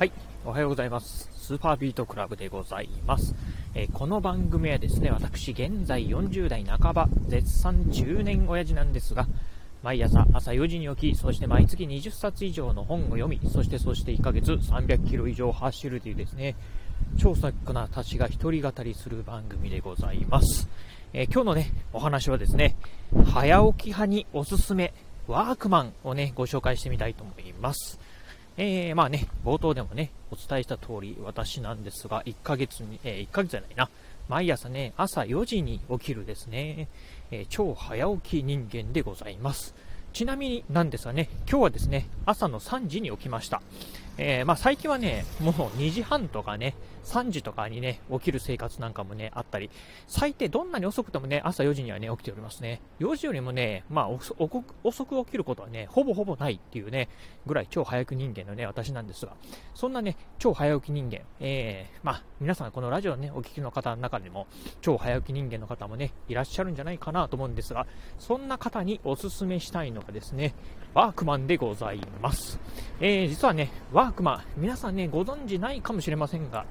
はい、おはようございます。スーパービートクラブでございます。えー、この番組はですね、私現在40代半ば、絶賛中年親父なんですが、毎朝朝4時に起き、そして毎月20冊以上の本を読み、そしてそして1ヶ月300キロ以上走るというですね、超作家なたちが一人語りする番組でございます。えー、今日のね、お話はですね、早起き派におすすめ、ワークマンをね、ご紹介してみたいと思います。えー、まあね、冒頭でもね、お伝えした通り、私なんですが、1ヶ月に、えー、1ヶ月じゃないな、毎朝ね、朝4時に起きるですね、えー、超早起き人間でございます。ちなみになんですがね、今日はですね、朝の3時に起きました。えー、まあ、最近はね、もう2時半とかね、3時とかにね、起きる生活なんかもね、あったり、最低どんなに遅くてもね、朝4時にはね、起きておりますね。4時よりもね、まあ、遅く起きることはね、ほぼほぼないっていうね、ぐらい超早起き人間のね、私なんですが、そんなね、超早起き人間、えー、まあ、皆さんこのラジオね、お聞きの方の中でも、超早起き人間の方もね、いらっしゃるんじゃないかなと思うんですが、そんな方におすすめしたいのがですね、ワークマンでございます。えー、実はね、ワークマン、皆さんね、ご存知ないかもしれませんが、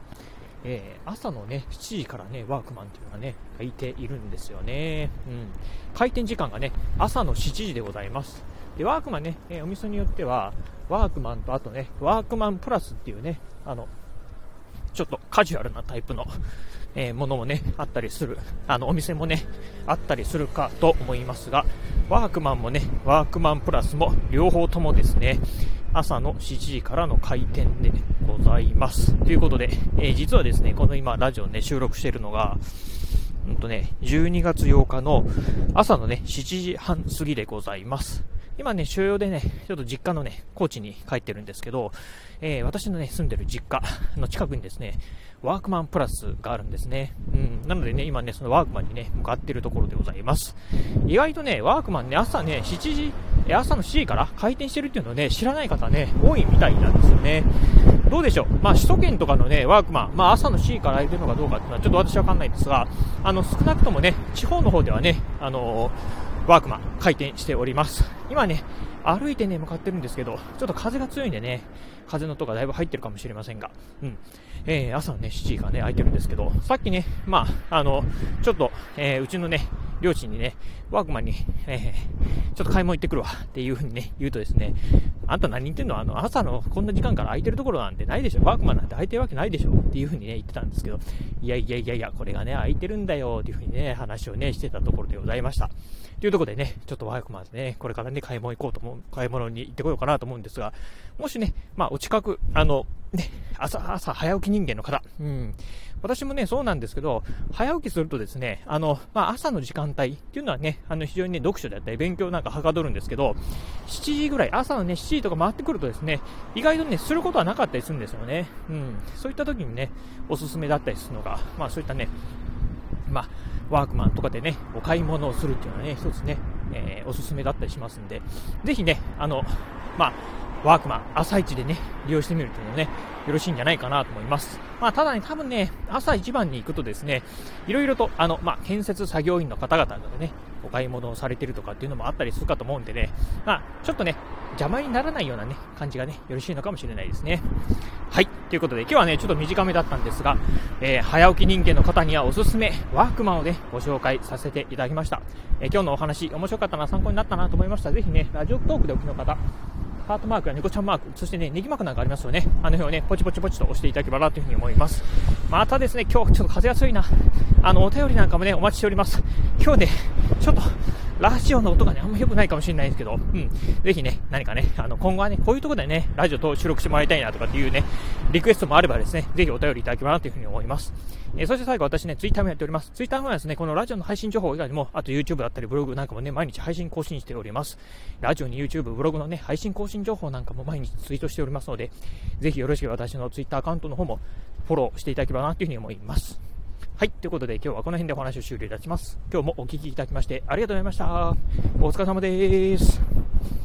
えー、朝のね、7時からね、ワークマンっていうのがね、開いているんですよね。うん。開店時間がね、朝の7時でございます。で、ワークマンね、えー、お店によっては、ワークマンとあとね、ワークマンプラスっていうね、あの、ちょっとカジュアルなタイプの、えー、ものもね、あったりする、あの、お店もね、あったりするかと思いますが、ワークマンもね、ワークマンプラスも両方ともですね、朝の7時からの開店でございます。ということで、えー、実はですね、この今ラジオね、収録しているのが、うんとね、12月8日の朝のね、7時半過ぎでございます。今ね、所要でね、ちょっと実家のね、高知に帰ってるんですけど、えー、私のね、住んでる実家の近くにですね、ワークマンプラスがあるんですね。うん。なのでね、今ね、そのワークマンにね、向かってるところでございます。意外とね、ワークマンね、朝ね、7時、朝の7時から開店してるっていうのをね、知らない方ね、多いみたいなんですよね。どうでしょう？まあ、首都圏とかのね、ワークマン、まあ、朝の7時から開いてるのかどうかっていうのはちょっと私はわかんないんですが、あの、少なくともね、地方の方ではね、あのーワークマン開店しております。今ね、歩いてね、向かってるんですけど、ちょっと風が強いんでね、風の音がだいぶ入ってるかもしれませんが、うん。えー、朝のね、7時がね、空いてるんですけど、さっきね、まあ、あの、ちょっと、えー、うちのね、両親にね、ワークマンに、えー、ちょっと買い物行ってくるわっていうふうにね、言うとですね、あんた何言ってんの？あの、朝のこんな時間から空いてるところなんてないでしょワークマンなんて空いてるわけないでしょっていうふうにね、言ってたんですけど、いやいやいやいや、これがね、空いてるんだよっていうふうにね、話をね、してたところでございました。というところでね、ちょっとワークマンでね、これからね、買い物行こうと思う、買い物に行ってこようかなと思うんですが、もしね、まあ、お近く、あの、ね、朝、朝早起き人間の方、うん。私もね、そうなんですけど、早起きするとですね、あの、まあ、朝の時間帯っていうのはね、あの、非常にね、読書であったり、勉強なんかはかどるんですけど、7時ぐらい、朝のね、7時とか回ってくるとですね、意外とね、することはなかったりするんですよね。うん。そういった時にね、おすすめだったりするのが、まあ、そういったね、まあ、ワークマンとかでね、お買い物をするっていうのはね、一つね、えー、おすすめだったりしますんで、ぜひね、あの、まあ、ワークマン、朝一でね、利用してみるというのもね、よろしいんじゃないかなと思います。まあ、ただね、多分ね、朝一番に行くとですね、いろいろと、あの、まあ、建設作業員の方々がね、お買い物をされてるとかっていうのもあったりするかと思うんでね、まあ、ちょっとね、邪魔にならないようなね、感じがね、よろしいのかもしれないですね。はい。ということで、今日はね、ちょっと短めだったんですが、えー、早起き人間の方にはおすすめ、ワークマンをね、ご紹介させていただきました。えー、今日のお話、面白かったな、参考になったなと思いましたら、ぜひね、ラジオトークでお聞きの方、ハートマークや猫ちゃんマーク、そしてね、ネギマークなんかありますよね。あの辺をね、ポチポチポチと押していただければなというふうに思います。またですね、今日ちょっと風が強いな。あの、お便りなんかもね、お待ちしております。今日ね、ちょっと、ラジオの音がね、あんま良くないかもしれないですけど、うん。ぜひね、何かね、あの、今後はね、こういうとこでね、ラジオと収録してもらいたいなとかっていうね、リクエストもあればですね、ぜひお便りいただければなというふうに思います。えー、そして最後私ね、ツイッターもやっております。ツイッターはですね、このラジオの配信情報以外にも、あと YouTube だったりブログなんかもね、毎日配信更新しております。ラジオに YouTube、ブログのね、配信更新情報なんかも毎日ツイートしておりますので、ぜひよろしく私のツイッターアカウントの方もフォローしていただければなというふうに思います。はい。ということで今日はこの辺でお話を終了いたします。今日もお聴きいただきましてありがとうございました。お疲れ様です。